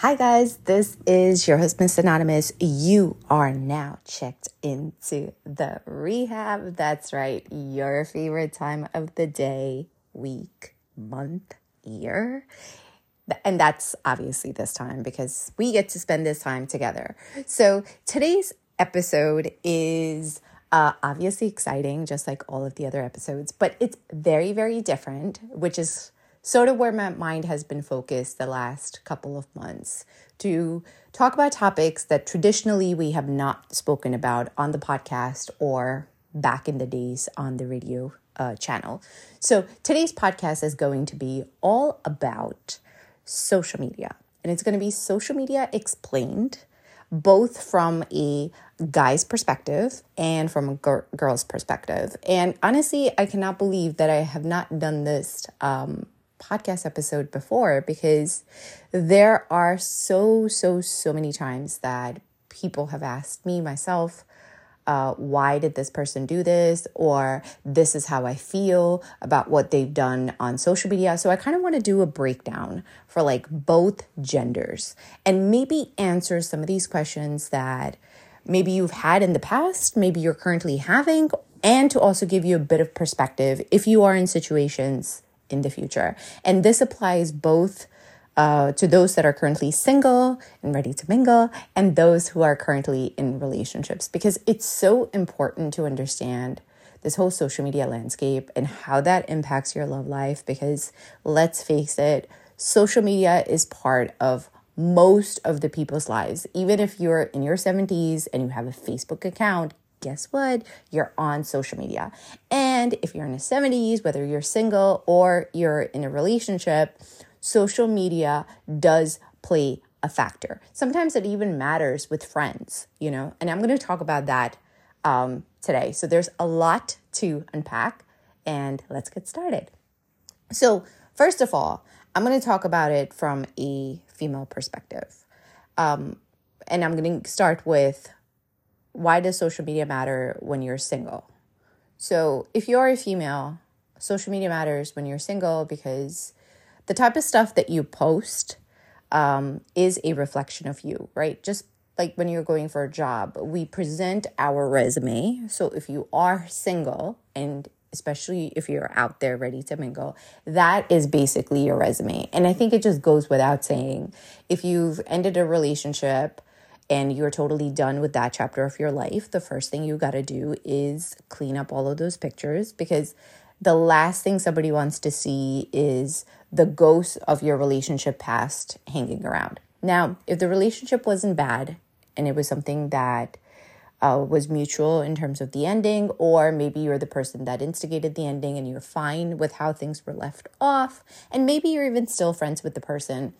Hi, guys, this is your Miss Anonymous. You are now checked into the rehab. That's right, your favorite time of the day, week, month, year. And that's obviously this time because we get to spend this time together. So today's episode is uh, obviously exciting, just like all of the other episodes, but it's very, very different, which is sort of where my mind has been focused the last couple of months to talk about topics that traditionally we have not spoken about on the podcast or back in the days on the radio uh, channel. So today's podcast is going to be all about social media, and it's going to be social media explained both from a guy's perspective and from a gr- girl's perspective. And honestly, I cannot believe that I have not done this um, podcast episode before because there are so, so, so many times that people have asked me, myself, uh, why did this person do this? Or this is how I feel about what they've done on social media. So I kind of want to do a breakdown for like both genders and maybe answer some of these questions that maybe you've had in the past, maybe you're currently having, and to also give you a bit of perspective if you are in situations in the future. And this applies both uh, to those that are currently single and ready to mingle, and those who are currently in relationships, because it's so important to understand this whole social media landscape and how that impacts your love life. Because let's face it, social media is part of most of the people's lives. Even if you're in your 70s and you have a Facebook account, guess what? You're on social media. And if you're in the 70s, whether you're single or you're in a relationship, social media does play a factor. Sometimes it even matters with friends, you know, and I'm going to talk about that um, today. So there's a lot to unpack, and let's get started. So, first of all, I'm going to talk about it from a female perspective. Um, and I'm going to start with why does social media matter when you're single? So, if you're a female, social media matters when you're single because the type of stuff that you post um, is a reflection of you, right? Just like when you're going for a job, we present our resume. So, if you are single and especially if you're out there ready to mingle, that is basically your resume. And I think it just goes without saying if you've ended a relationship, and you're totally done with that chapter of your life, the first thing you got to do is clean up all of those pictures because the last thing somebody wants to see is the ghost of your relationship past hanging around. Now, if the relationship wasn't bad and it was something that uh, was mutual in terms of the ending, or maybe you're the person that instigated the ending and you're fine with how things were left off, and maybe you're even still friends with the person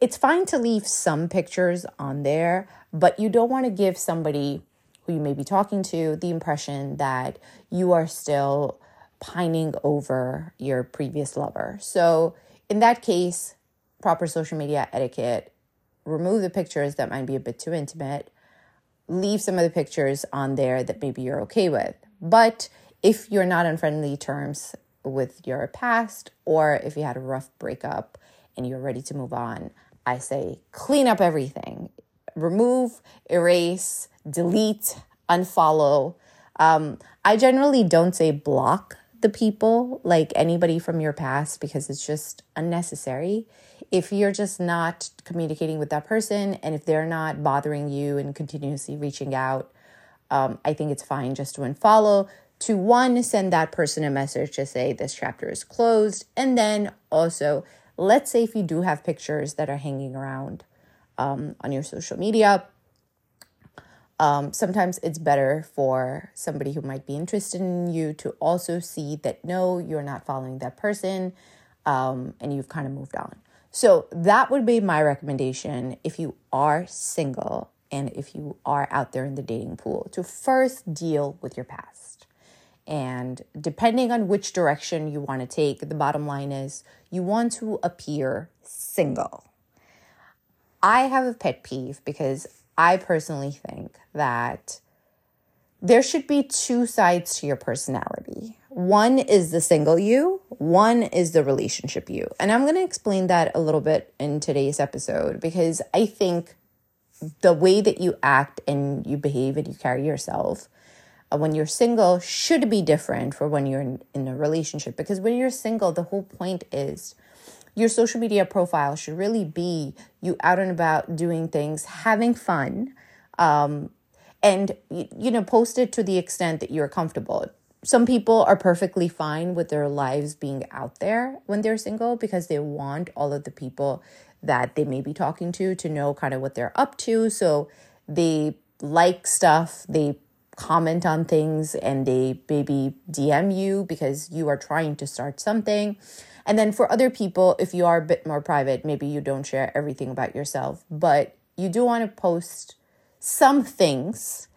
it's fine to leave some pictures on there, but you don't want to give somebody who you may be talking to the impression that you are still pining over your previous lover. So, in that case, proper social media etiquette, remove the pictures that might be a bit too intimate, leave some of the pictures on there that maybe you're okay with. But if you're not on friendly terms with your past, or if you had a rough breakup and you're ready to move on, I say clean up everything, remove, erase, delete, unfollow. Um, I generally don't say block the people, like anybody from your past, because it's just unnecessary. If you're just not communicating with that person and if they're not bothering you and continuously reaching out, um, I think it's fine just to unfollow. To one, send that person a message to say this chapter is closed, and then also Let's say if you do have pictures that are hanging around um, on your social media, um, sometimes it's better for somebody who might be interested in you to also see that no, you're not following that person um, and you've kind of moved on. So that would be my recommendation if you are single and if you are out there in the dating pool to first deal with your past. And depending on which direction you want to take, the bottom line is you want to appear single. I have a pet peeve because I personally think that there should be two sides to your personality. one is the single you, one is the relationship you. And I'm going to explain that a little bit in today's episode because I think the way that you act and you behave and you carry yourself when you're single should be different for when you're in, in a relationship. Because when you're single, the whole point is your social media profile should really be you out and about doing things, having fun, um, and you know, post it to the extent that you're comfortable some people are perfectly fine with their lives being out there when they're single because they want all of the people that they may be talking to to know kind of what they're up to. So they like stuff, they comment on things, and they maybe DM you because you are trying to start something. And then for other people, if you are a bit more private, maybe you don't share everything about yourself, but you do want to post some things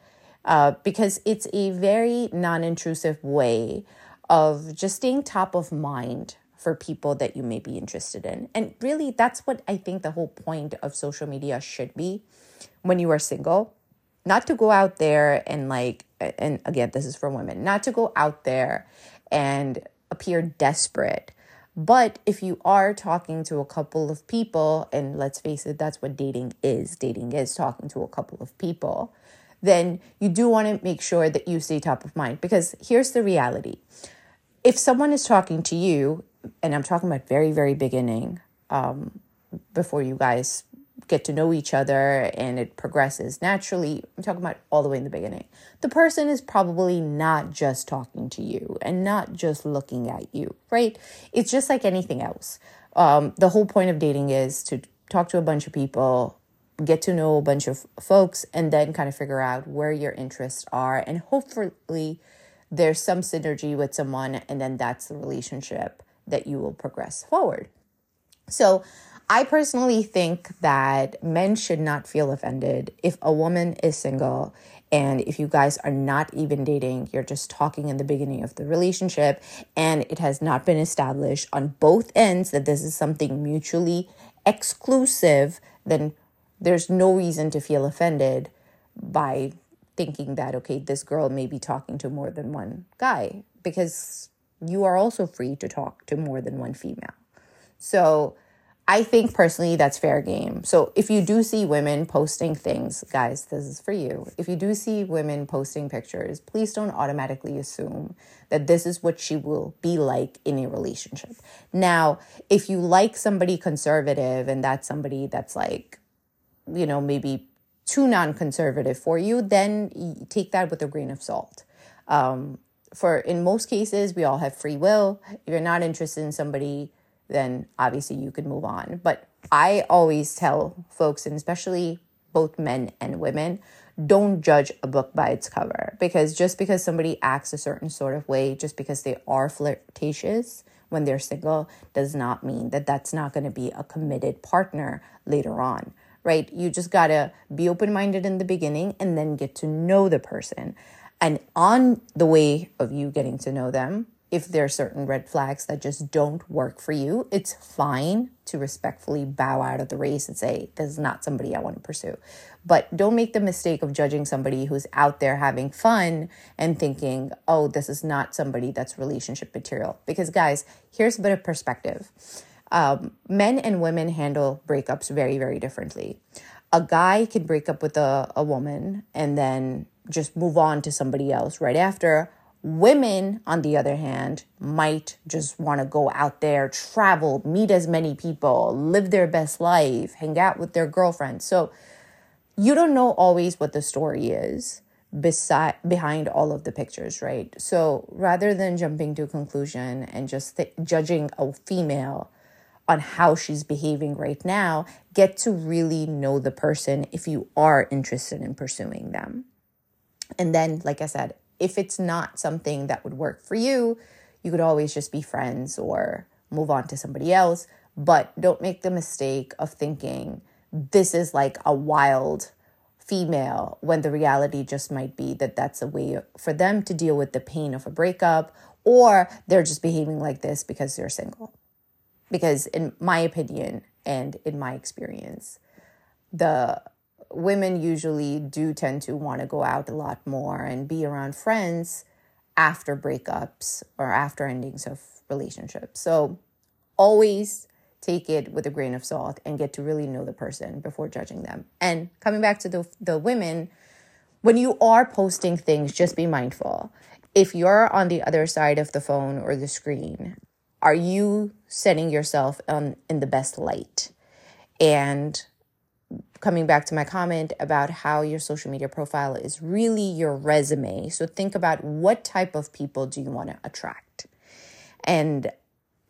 uh, because it's a very non intrusive way of just staying top of mind for people that you may be interested in. And really, that's what I think the whole point of social media should be when you are single. Not to go out there and, like, and again, this is for women, not to go out there and appear desperate. But if you are talking to a couple of people, and let's face it, that's what dating is dating is talking to a couple of people then you do want to make sure that you stay top of mind. Because here's the reality if someone is talking to you, and I'm talking about very, very beginning, um, before you guys get to know each other and it progresses naturally, I'm talking about all the way in the beginning. The person is probably not just talking to you and not just looking at you, right? It's just like anything else. Um, the whole point of dating is to talk to a bunch of people, get to know a bunch of folks and then kind of figure out where your interests are and hopefully there's some synergy with someone and then that's the relationship that you will progress forward so i personally think that men should not feel offended if a woman is single and if you guys are not even dating you're just talking in the beginning of the relationship and it has not been established on both ends that this is something mutually exclusive then there's no reason to feel offended by thinking that, okay, this girl may be talking to more than one guy because you are also free to talk to more than one female. So I think personally that's fair game. So if you do see women posting things, guys, this is for you. If you do see women posting pictures, please don't automatically assume that this is what she will be like in a relationship. Now, if you like somebody conservative and that's somebody that's like you know, maybe too non conservative for you, then take that with a grain of salt. Um, for in most cases, we all have free will. If you're not interested in somebody, then obviously you could move on. But I always tell folks, and especially both men and women, don't judge a book by its cover because just because somebody acts a certain sort of way, just because they are flirtatious when they're single, does not mean that that's not going to be a committed partner later on right? You just got to be open minded in the beginning and then get to know the person. And on the way of you getting to know them, if there are certain red flags that just don't work for you, it's fine to respectfully bow out of the race and say, This is not somebody I want to pursue. But don't make the mistake of judging somebody who's out there having fun and thinking, Oh, this is not somebody that's relationship material. Because, guys, here's a bit of perspective um, men and women handle breakups very, very differently. A guy can break up with a, a woman and then just move on to somebody else right after. Women, on the other hand, might just want to go out there, travel, meet as many people, live their best life, hang out with their girlfriends. So you don't know always what the story is beside behind all of the pictures, right? So rather than jumping to a conclusion and just th- judging a female on how she's behaving right now, get to really know the person if you are interested in pursuing them. And then, like I said, if it's not something that would work for you, you could always just be friends or move on to somebody else. But don't make the mistake of thinking this is like a wild female when the reality just might be that that's a way for them to deal with the pain of a breakup or they're just behaving like this because they're single because in my opinion and in my experience the women usually do tend to want to go out a lot more and be around friends after breakups or after endings of relationships. So always take it with a grain of salt and get to really know the person before judging them. And coming back to the the women, when you are posting things, just be mindful. If you're on the other side of the phone or the screen, are you setting yourself on in the best light? And coming back to my comment about how your social media profile is really your resume. So think about what type of people do you want to attract. And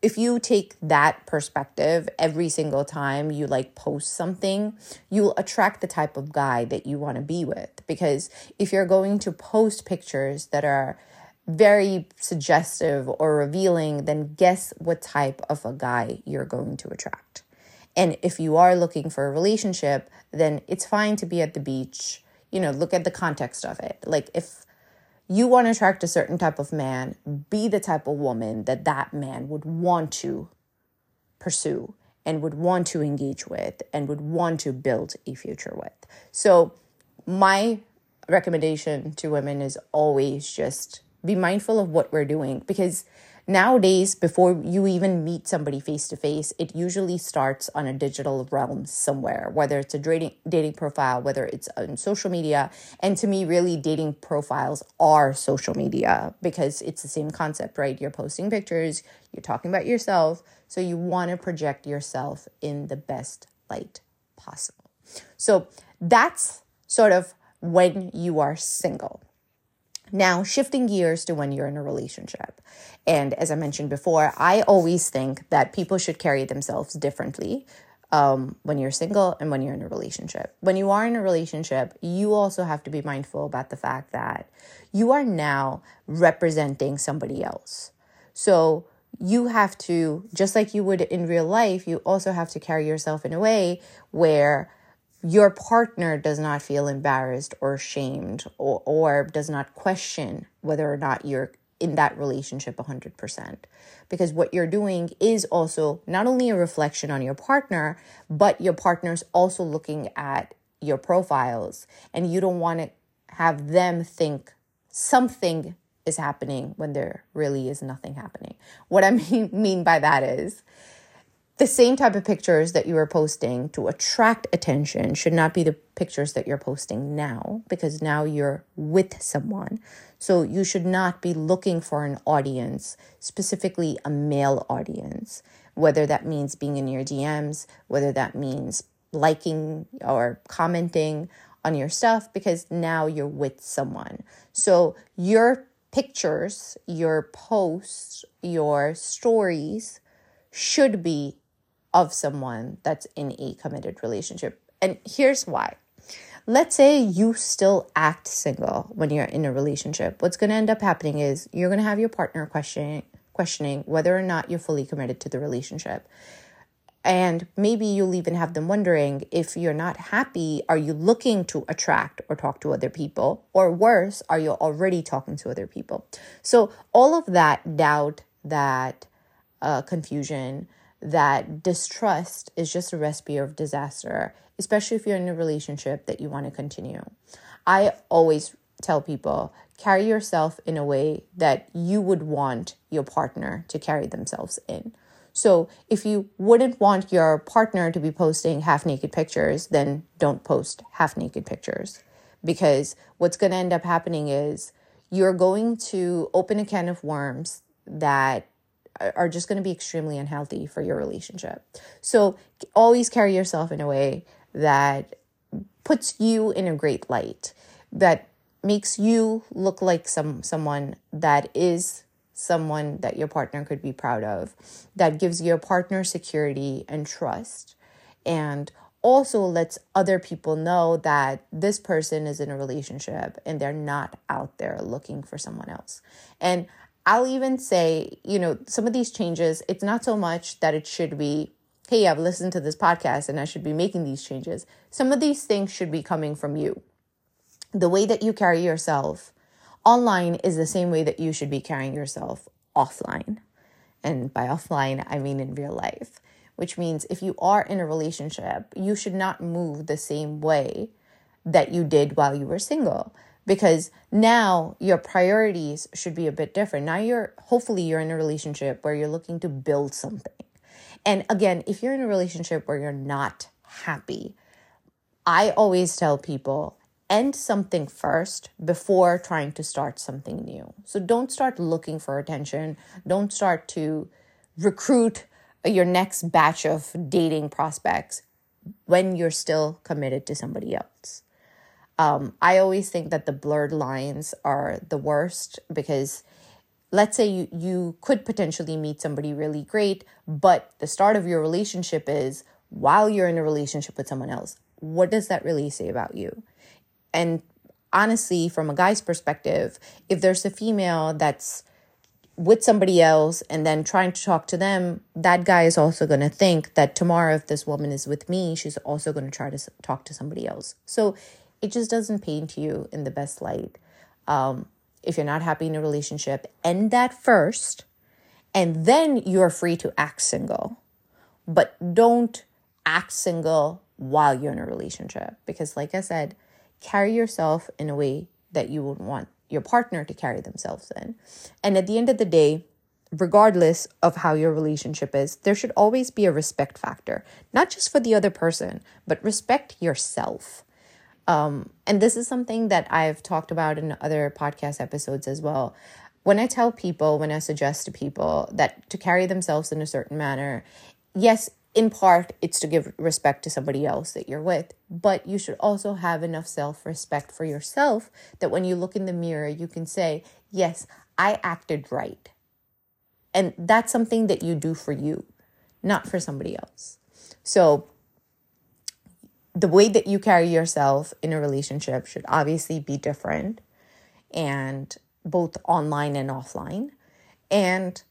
if you take that perspective every single time you like post something, you'll attract the type of guy that you want to be with. Because if you're going to post pictures that are very suggestive or revealing, then guess what type of a guy you're going to attract. And if you are looking for a relationship, then it's fine to be at the beach. You know, look at the context of it. Like if you want to attract a certain type of man, be the type of woman that that man would want to pursue and would want to engage with and would want to build a future with. So, my recommendation to women is always just be mindful of what we're doing because Nowadays, before you even meet somebody face to face, it usually starts on a digital realm somewhere, whether it's a dating, dating profile, whether it's on social media. And to me, really, dating profiles are social media because it's the same concept, right? You're posting pictures, you're talking about yourself. So you want to project yourself in the best light possible. So that's sort of when you are single. Now, shifting gears to when you're in a relationship. And as I mentioned before, I always think that people should carry themselves differently um, when you're single and when you're in a relationship. When you are in a relationship, you also have to be mindful about the fact that you are now representing somebody else. So you have to, just like you would in real life, you also have to carry yourself in a way where your partner does not feel embarrassed or shamed or, or does not question whether or not you're in that relationship 100%. Because what you're doing is also not only a reflection on your partner, but your partner's also looking at your profiles, and you don't want to have them think something is happening when there really is nothing happening. What I mean, mean by that is, the same type of pictures that you were posting to attract attention should not be the pictures that you're posting now because now you're with someone. So you should not be looking for an audience, specifically a male audience, whether that means being in your DMs, whether that means liking or commenting on your stuff because now you're with someone. So your pictures, your posts, your stories should be of someone that's in a committed relationship. And here's why. Let's say you still act single when you're in a relationship. What's going to end up happening is you're going to have your partner questioning questioning whether or not you're fully committed to the relationship. And maybe you'll even have them wondering if you're not happy, are you looking to attract or talk to other people? Or worse, are you already talking to other people? So, all of that doubt, that uh, confusion, that distrust is just a recipe of disaster, especially if you're in a relationship that you want to continue. I always tell people carry yourself in a way that you would want your partner to carry themselves in. So, if you wouldn't want your partner to be posting half naked pictures, then don't post half naked pictures. Because what's going to end up happening is you're going to open a can of worms that are just going to be extremely unhealthy for your relationship. So always carry yourself in a way that puts you in a great light, that makes you look like some someone that is someone that your partner could be proud of, that gives your partner security and trust, and also lets other people know that this person is in a relationship and they're not out there looking for someone else. And I'll even say, you know, some of these changes, it's not so much that it should be, hey, I've listened to this podcast and I should be making these changes. Some of these things should be coming from you. The way that you carry yourself online is the same way that you should be carrying yourself offline. And by offline, I mean in real life, which means if you are in a relationship, you should not move the same way that you did while you were single because now your priorities should be a bit different. Now you're hopefully you're in a relationship where you're looking to build something. And again, if you're in a relationship where you're not happy, I always tell people end something first before trying to start something new. So don't start looking for attention. Don't start to recruit your next batch of dating prospects when you're still committed to somebody else. Um, I always think that the blurred lines are the worst because let's say you, you could potentially meet somebody really great, but the start of your relationship is while you're in a relationship with someone else. What does that really say about you? And honestly, from a guy's perspective, if there's a female that's with somebody else and then trying to talk to them, that guy is also going to think that tomorrow, if this woman is with me, she's also going to try to talk to somebody else. So it just doesn't paint you in the best light. Um, if you're not happy in a relationship, end that first, and then you're free to act single. But don't act single while you're in a relationship because, like I said, carry yourself in a way that you would want your partner to carry themselves in. And at the end of the day, regardless of how your relationship is, there should always be a respect factor, not just for the other person, but respect yourself. Um, and this is something that I've talked about in other podcast episodes as well. When I tell people, when I suggest to people that to carry themselves in a certain manner, yes, in part, it's to give respect to somebody else that you're with, but you should also have enough self respect for yourself that when you look in the mirror, you can say, Yes, I acted right. And that's something that you do for you, not for somebody else. So, the way that you carry yourself in a relationship should obviously be different and both online and offline. And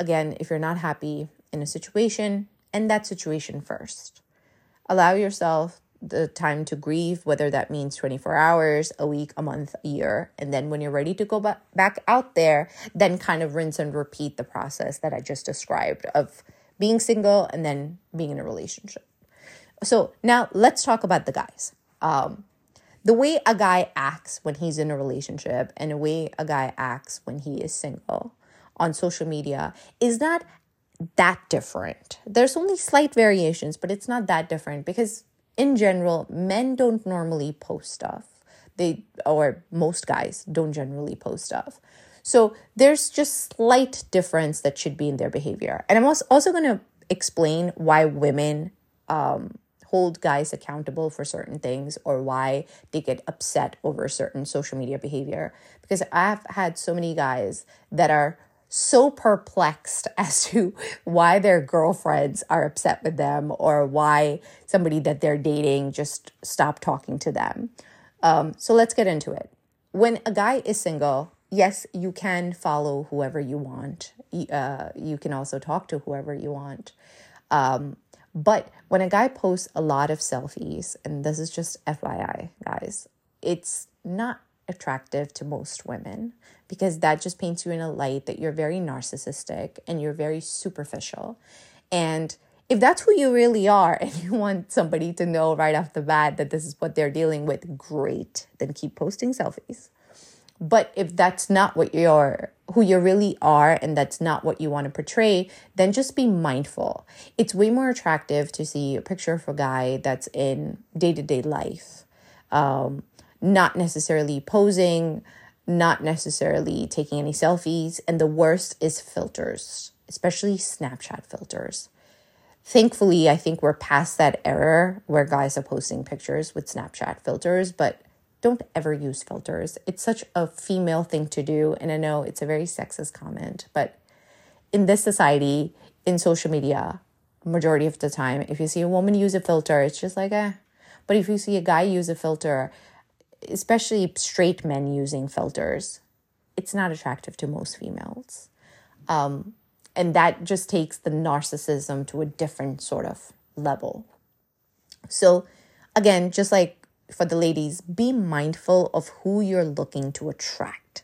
again, if you're not happy in a situation, end that situation first. Allow yourself the time to grieve, whether that means 24 hours, a week, a month, a year. And then when you're ready to go back, back out there, then kind of rinse and repeat the process that I just described of being single and then being in a relationship. So now let's talk about the guys. Um, the way a guy acts when he's in a relationship and the way a guy acts when he is single on social media is not that different. There's only slight variations, but it's not that different because in general, men don't normally post stuff. They or most guys don't generally post stuff. So there's just slight difference that should be in their behavior. And I'm also, going to explain why women um, hold guys accountable for certain things or why they get upset over certain social media behavior. Because I've had so many guys that are so perplexed as to why their girlfriends are upset with them or why somebody that they're dating just stopped talking to them. Um, so let's get into it. When a guy is single, yes, you can follow whoever you want. Uh, you can also talk to whoever you want. Um, but when a guy posts a lot of selfies, and this is just FYI, guys, it's not attractive to most women because that just paints you in a light that you're very narcissistic and you're very superficial. And if that's who you really are and you want somebody to know right off the bat that this is what they're dealing with, great. Then keep posting selfies. But if that's not what you're who you really are and that's not what you want to portray, then just be mindful. It's way more attractive to see a picture of a guy that's in day-to-day life. Um, not necessarily posing, not necessarily taking any selfies, and the worst is filters, especially Snapchat filters. Thankfully, I think we're past that era where guys are posting pictures with Snapchat filters, but don't ever use filters. It's such a female thing to do. And I know it's a very sexist comment, but in this society, in social media, majority of the time, if you see a woman use a filter, it's just like, eh. But if you see a guy use a filter, especially straight men using filters, it's not attractive to most females. Um, and that just takes the narcissism to a different sort of level. So, again, just like for the ladies, be mindful of who you're looking to attract.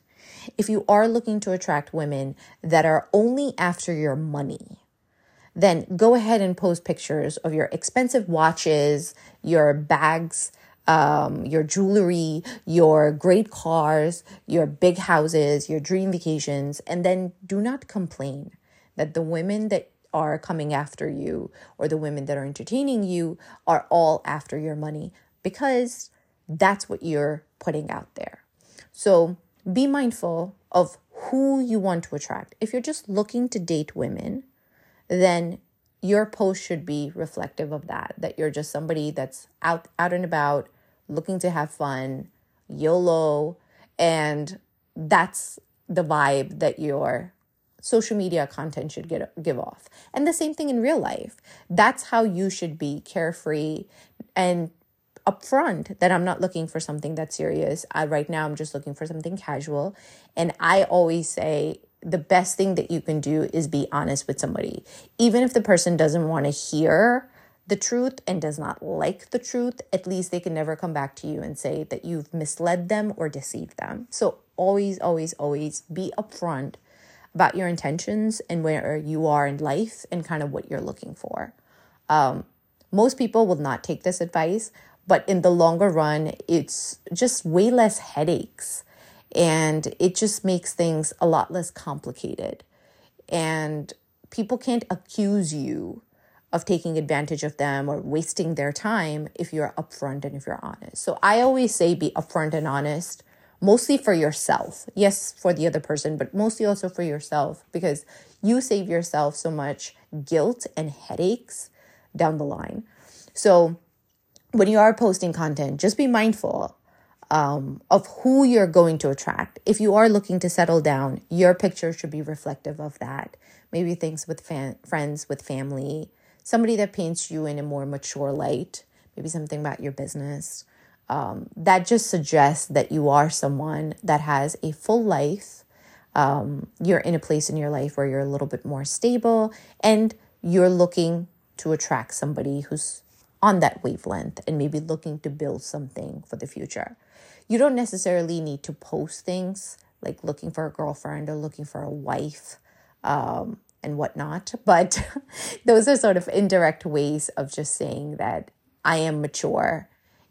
If you are looking to attract women that are only after your money, then go ahead and post pictures of your expensive watches, your bags, um, your jewelry, your great cars, your big houses, your dream vacations, and then do not complain that the women that are coming after you or the women that are entertaining you are all after your money because that's what you're putting out there. So be mindful of who you want to attract. If you're just looking to date women, then your post should be reflective of that that you're just somebody that's out out and about looking to have fun yolo and that's the vibe that your social media content should get give off and the same thing in real life that's how you should be carefree and upfront that I'm not looking for something that's serious. I, right now, I'm just looking for something casual. And I always say the best thing that you can do is be honest with somebody. Even if the person doesn't want to hear the truth and does not like the truth, at least they can never come back to you and say that you've misled them or deceived them. So always, always, always be upfront about your intentions and where you are in life and kind of what you're looking for. Um, most people will not take this advice, but in the longer run, it's just way less headaches and it just makes things a lot less complicated. And people can't accuse you of taking advantage of them or wasting their time if you're upfront and if you're honest. So I always say be upfront and honest, mostly for yourself. Yes, for the other person, but mostly also for yourself because you save yourself so much guilt and headaches down the line. So when you are posting content, just be mindful um, of who you're going to attract. If you are looking to settle down, your picture should be reflective of that. Maybe things with friends, with family, somebody that paints you in a more mature light, maybe something about your business. Um, that just suggests that you are someone that has a full life. Um, you're in a place in your life where you're a little bit more stable and you're looking to attract somebody who's on that wavelength and maybe looking to build something for the future. You don't necessarily need to post things like looking for a girlfriend or looking for a wife um, and whatnot, but those are sort of indirect ways of just saying that I am mature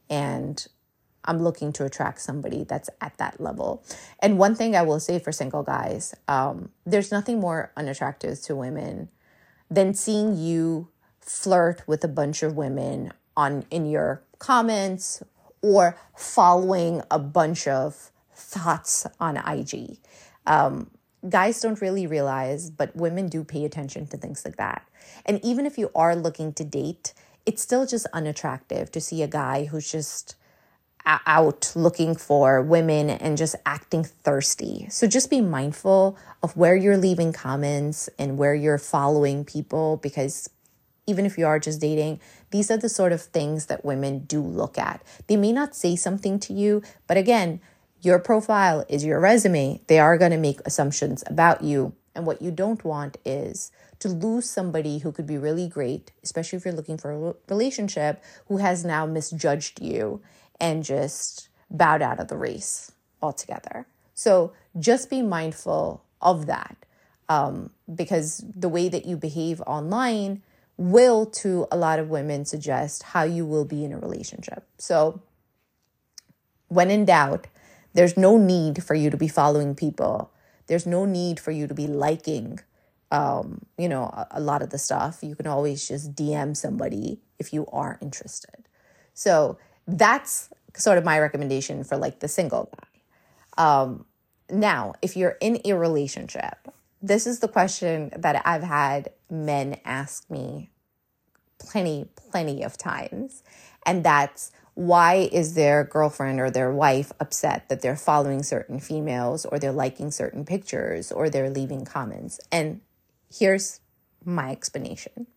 and I'm looking to attract somebody that's at that level. And one thing I will say for single guys, um, there's nothing more unattractive to women than seeing you flirt with a bunch of women on in your comments or following a bunch of thoughts on IG. Um, guys don't really realize, but women do pay attention to things like that. And even if you are looking to date, it's still just unattractive to see a guy who's just out looking for women and just acting thirsty. So just be mindful of where you're leaving comments and where you're following people because even if you are just dating, these are the sort of things that women do look at. They may not say something to you, but again, your profile is your resume. They are going to make assumptions about you. And what you don't want is to lose somebody who could be really great, especially if you're looking for a relationship, who has now misjudged you and just bowed out of the race altogether. So just be mindful of that um, because the way that you behave online will to a lot of women suggest how you will be in a relationship. So, when in doubt, there's no need for you to be following people. There's no need for you to be liking, um, you know, a, a lot of the stuff. You can always just DM somebody if you are interested. So that's sort of my recommendation for like the single guy. Um, now, if you're in a relationship, this is the question that I've had men ask me plenty, plenty of times. And that's why is their girlfriend or their wife upset that they're following certain females or they're liking certain pictures or they're leaving comments? And here's my explanation.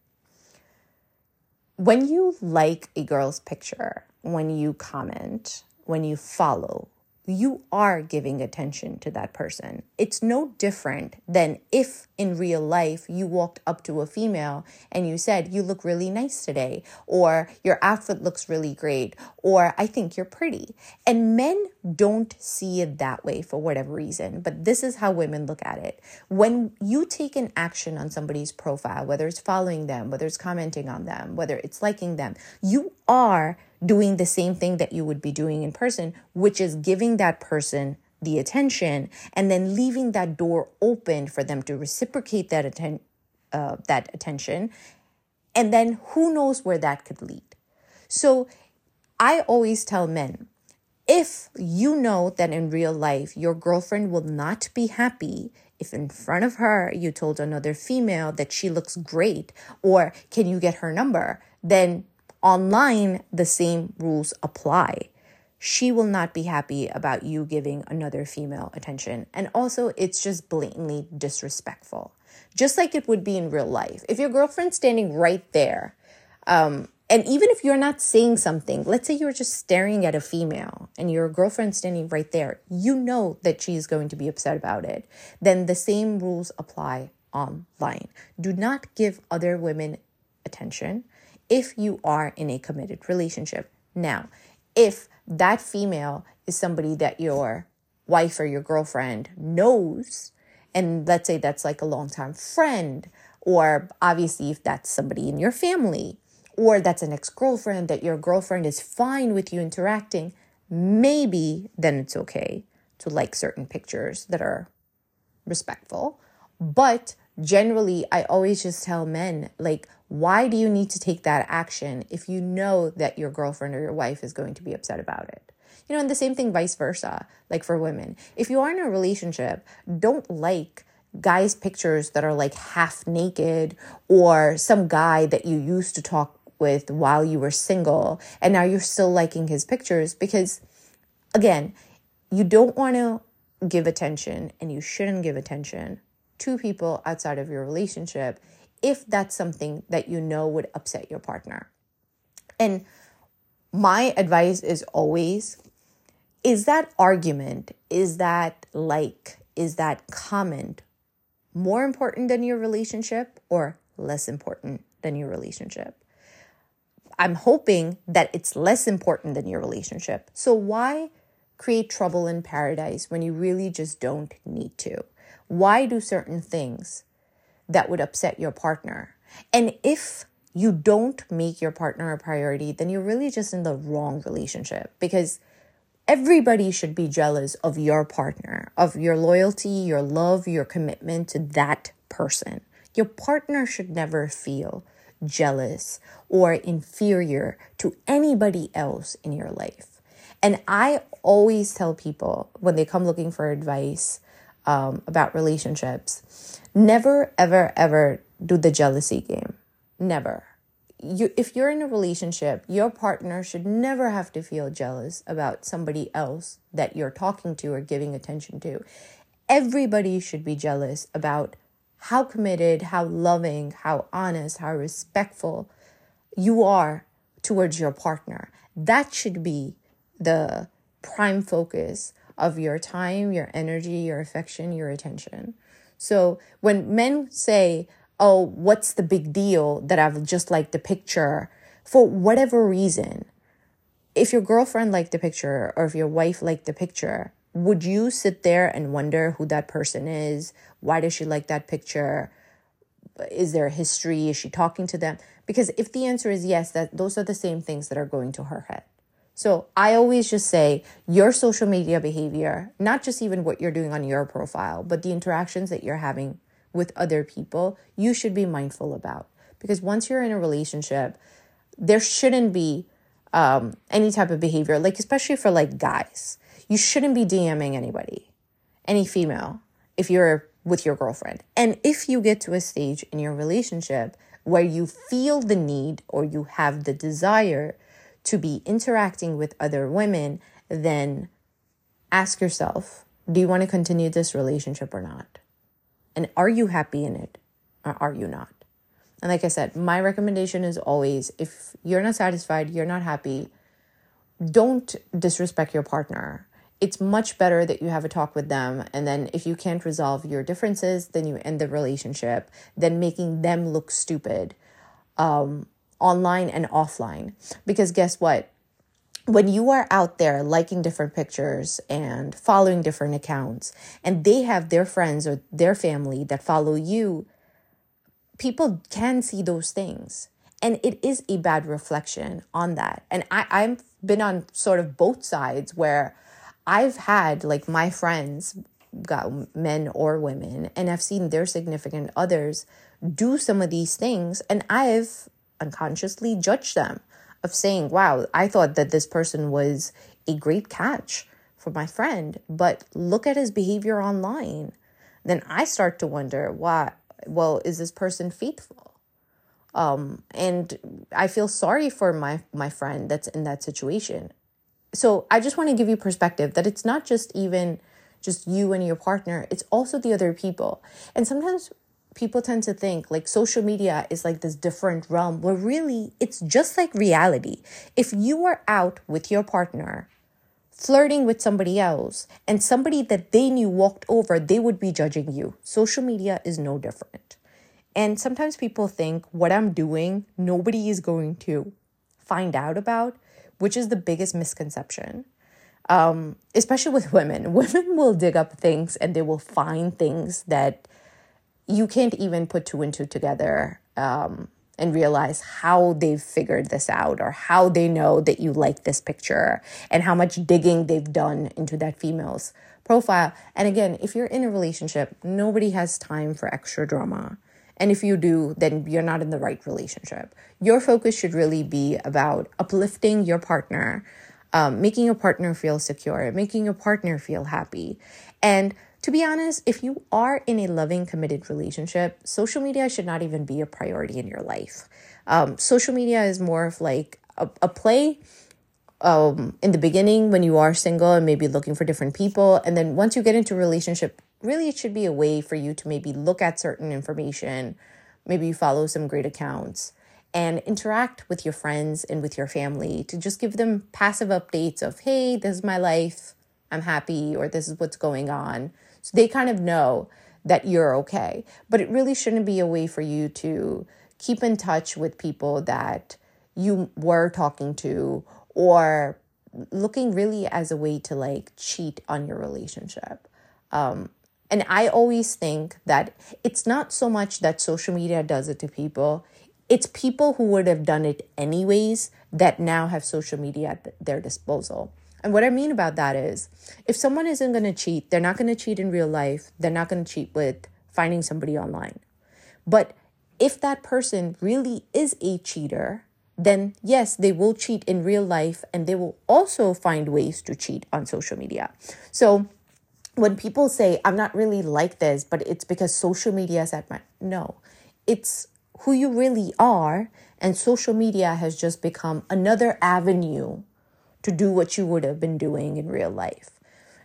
When you like a girl's picture, when you comment, when you follow, you are giving attention to that person. It's no different than if in real life you walked up to a female and you said, You look really nice today, or Your outfit looks really great, or I think you're pretty. And men don't see it that way for whatever reason, but this is how women look at it. When you take an action on somebody's profile, whether it's following them, whether it's commenting on them, whether it's liking them, you are doing the same thing that you would be doing in person, which is giving that person the attention and then leaving that door open for them to reciprocate that atten- uh, that attention. And then who knows where that could lead. So i always tell men if you know that in real life your girlfriend will not be happy if in front of her you told another female that she looks great or can you get her number then online the same rules apply she will not be happy about you giving another female attention. And also, it's just blatantly disrespectful, just like it would be in real life. If your girlfriend's standing right there, um, and even if you're not saying something, let's say you're just staring at a female and your girlfriend's standing right there, you know that she's going to be upset about it. Then the same rules apply online. Do not give other women attention if you are in a committed relationship. Now, if that female is somebody that your wife or your girlfriend knows, and let's say that's like a longtime friend, or obviously if that's somebody in your family, or that's an ex girlfriend that your girlfriend is fine with you interacting, maybe then it's okay to like certain pictures that are respectful. But generally, I always just tell men, like, why do you need to take that action if you know that your girlfriend or your wife is going to be upset about it? You know, and the same thing vice versa, like for women. If you are in a relationship, don't like guys' pictures that are like half naked or some guy that you used to talk with while you were single and now you're still liking his pictures because, again, you don't want to give attention and you shouldn't give attention to people outside of your relationship if that's something that you know would upset your partner. And my advice is always is that argument, is that like, is that comment more important than your relationship or less important than your relationship? I'm hoping that it's less important than your relationship. So, why create trouble in paradise when you really just don't need to? Why do certain things that would upset your partner? And if you don't make your partner a priority, then you're really just in the wrong relationship because everybody should be jealous of your partner, of your loyalty, your love, your commitment to that person. Your partner should never feel jealous or inferior to anybody else in your life. And I always tell people when they come looking for advice um, about relationships. Never, ever, ever do the jealousy game. Never. You, if you're in a relationship, your partner should never have to feel jealous about somebody else that you're talking to or giving attention to. Everybody should be jealous about how committed, how loving, how honest, how respectful you are towards your partner. That should be the prime focus of your time, your energy, your affection, your attention. So when men say, Oh, what's the big deal that I've just liked the picture for whatever reason? If your girlfriend liked the picture or if your wife liked the picture, would you sit there and wonder who that person is? Why does she like that picture? Is there a history? Is she talking to them? Because if the answer is yes, that those are the same things that are going to her head. So I always just say your social media behavior, not just even what you're doing on your profile, but the interactions that you're having with other people, you should be mindful about. Because once you're in a relationship, there shouldn't be um, any type of behavior, like especially for like guys. You shouldn't be DMing anybody, any female, if you're with your girlfriend. And if you get to a stage in your relationship where you feel the need or you have the desire to be interacting with other women, then ask yourself do you want to continue this relationship or not? And are you happy in it or are you not? And like I said, my recommendation is always if you're not satisfied, you're not happy, don't disrespect your partner. It's much better that you have a talk with them. And then if you can't resolve your differences, then you end the relationship than making them look stupid. Um, online and offline. Because guess what? When you are out there liking different pictures and following different accounts, and they have their friends or their family that follow you, people can see those things. And it is a bad reflection on that. And I, I've been on sort of both sides where I've had like my friends, got men or women, and I've seen their significant others do some of these things, and I've unconsciously judge them of saying, wow, I thought that this person was a great catch for my friend, but look at his behavior online. Then I start to wonder, why? Well, is this person faithful? Um, and I feel sorry for my my friend that's in that situation. So I just want to give you perspective that it's not just even just you and your partner, it's also the other people. And sometimes people tend to think like social media is like this different realm where really it's just like reality. If you are out with your partner flirting with somebody else and somebody that they knew walked over, they would be judging you. Social media is no different. And sometimes people think what I'm doing, nobody is going to find out about, which is the biggest misconception. Um, especially with women. Women will dig up things and they will find things that you can't even put two and two together. Um, and realize how they've figured this out or how they know that you like this picture and how much digging they've done into that female's profile. And again, if you're in a relationship, nobody has time for extra drama. And if you do, then you're not in the right relationship. Your focus should really be about uplifting your partner, um, making your partner feel secure, making your partner feel happy. And to be honest, if you are in a loving, committed relationship, social media should not even be a priority in your life. Um, social media is more of like a, a play um, in the beginning when you are single and maybe looking for different people. And then once you get into a relationship, really it should be a way for you to maybe look at certain information, maybe you follow some great accounts and interact with your friends and with your family to just give them passive updates of, hey, this is my life. I'm happy, or this is what's going on. So they kind of know that you're okay. But it really shouldn't be a way for you to keep in touch with people that you were talking to or looking really as a way to like cheat on your relationship. Um, and I always think that it's not so much that social media does it to people, it's people who would have done it anyways that now have social media at their disposal. And what I mean about that is if someone isn't going to cheat, they're not going to cheat in real life, they're not going to cheat with finding somebody online. But if that person really is a cheater, then yes, they will cheat in real life and they will also find ways to cheat on social media. So when people say, I'm not really like this, but it's because social media is at my. No, it's who you really are. And social media has just become another avenue to do what you would have been doing in real life.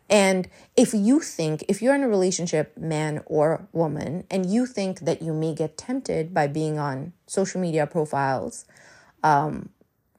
And if you think, if you're in a relationship, man or woman, and you think that you may get tempted by being on social media profiles, um,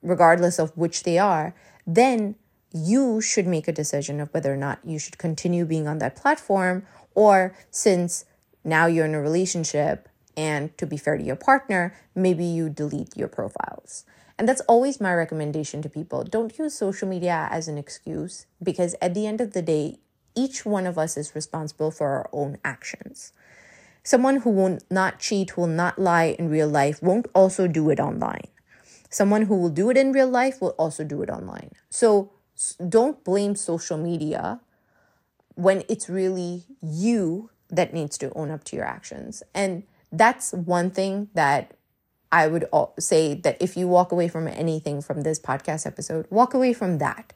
regardless of which they are, then you should make a decision of whether or not you should continue being on that platform, or since now you're in a relationship and to be fair to your partner, maybe you delete your profiles. And that's always my recommendation to people. Don't use social media as an excuse because at the end of the day, each one of us is responsible for our own actions. Someone who will not cheat, will not lie in real life, won't also do it online. Someone who will do it in real life will also do it online. So don't blame social media when it's really you that needs to own up to your actions. And that's one thing that I would say that if you walk away from anything from this podcast episode, walk away from that.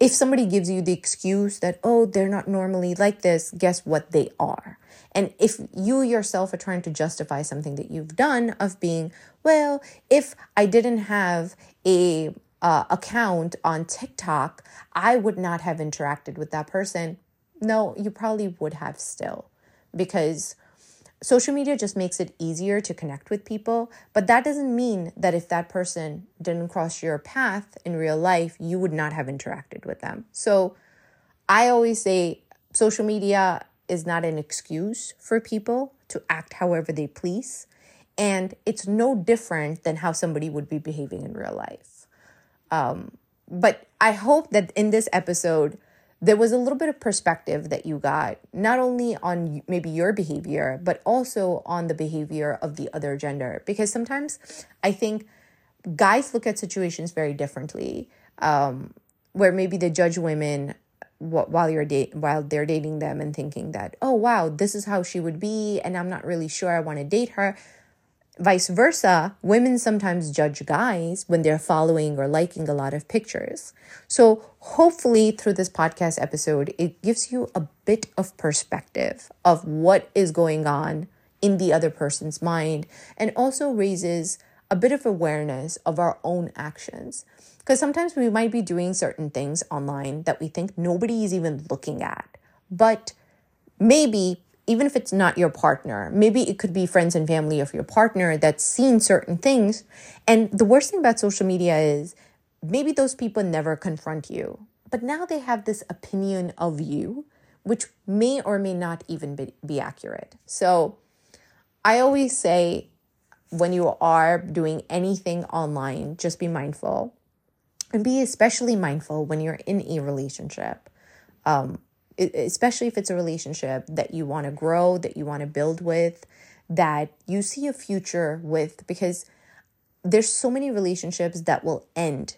If somebody gives you the excuse that, oh, they're not normally like this, guess what? They are. And if you yourself are trying to justify something that you've done of being, well, if I didn't have a uh, account on TikTok, I would not have interacted with that person. No, you probably would have still because social media just makes it easier to connect with people, but that doesn't mean that if that person didn't cross your path in real life, you would not have interacted with them. So I always say social media is not an excuse for people to act however they please. And it's no different than how somebody would be behaving in real life. Um, but I hope that in this episode, there was a little bit of perspective that you got, not only on maybe your behavior, but also on the behavior of the other gender. Because sometimes I think guys look at situations very differently, um, where maybe they judge women while you're date while they're dating them and thinking that oh wow this is how she would be and i'm not really sure i want to date her Vice versa, women sometimes judge guys when they're following or liking a lot of pictures. So, hopefully, through this podcast episode, it gives you a bit of perspective of what is going on in the other person's mind and also raises a bit of awareness of our own actions. Because sometimes we might be doing certain things online that we think nobody is even looking at, but maybe even if it's not your partner, maybe it could be friends and family of your partner that's seen certain things. And the worst thing about social media is maybe those people never confront you, but now they have this opinion of you, which may or may not even be, be accurate. So I always say when you are doing anything online, just be mindful and be especially mindful when you're in a relationship. Um, especially if it's a relationship that you want to grow, that you want to build with, that you see a future with, because there's so many relationships that will end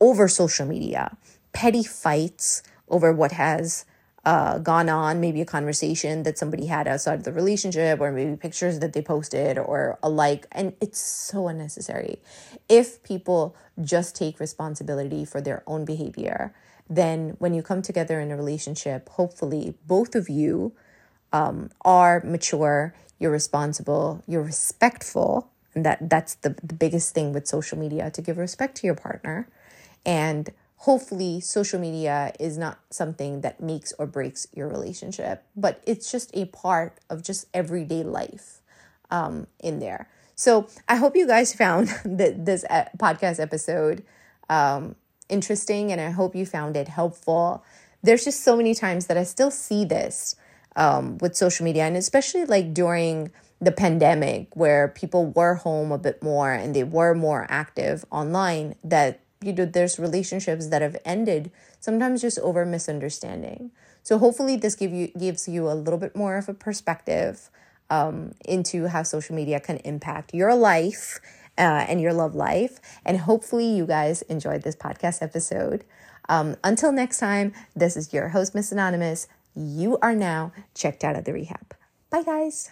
over social media, petty fights over what has uh, gone on, maybe a conversation that somebody had outside of the relationship, or maybe pictures that they posted, or a like. And it's so unnecessary. If people just take responsibility for their own behavior then when you come together in a relationship, hopefully both of you um, are mature, you're responsible, you're respectful. And that, that's the, the biggest thing with social media to give respect to your partner. And hopefully, social media is not something that makes or breaks your relationship, but it's just a part of just everyday life um, in there. So I hope you guys found that this uh, podcast episode um, interesting and I hope you found it helpful. There's just so many times that I still see this um, with social media, and especially like during the pandemic where people were home a bit more and they were more active online, that you know there's relationships that have ended sometimes just over misunderstanding. So hopefully this give you gives you a little bit more of a perspective um, into how social media can impact your life uh, and your love life. And hopefully, you guys enjoyed this podcast episode. Um, until next time, this is your host, Miss Anonymous. You are now checked out of the rehab. Bye, guys.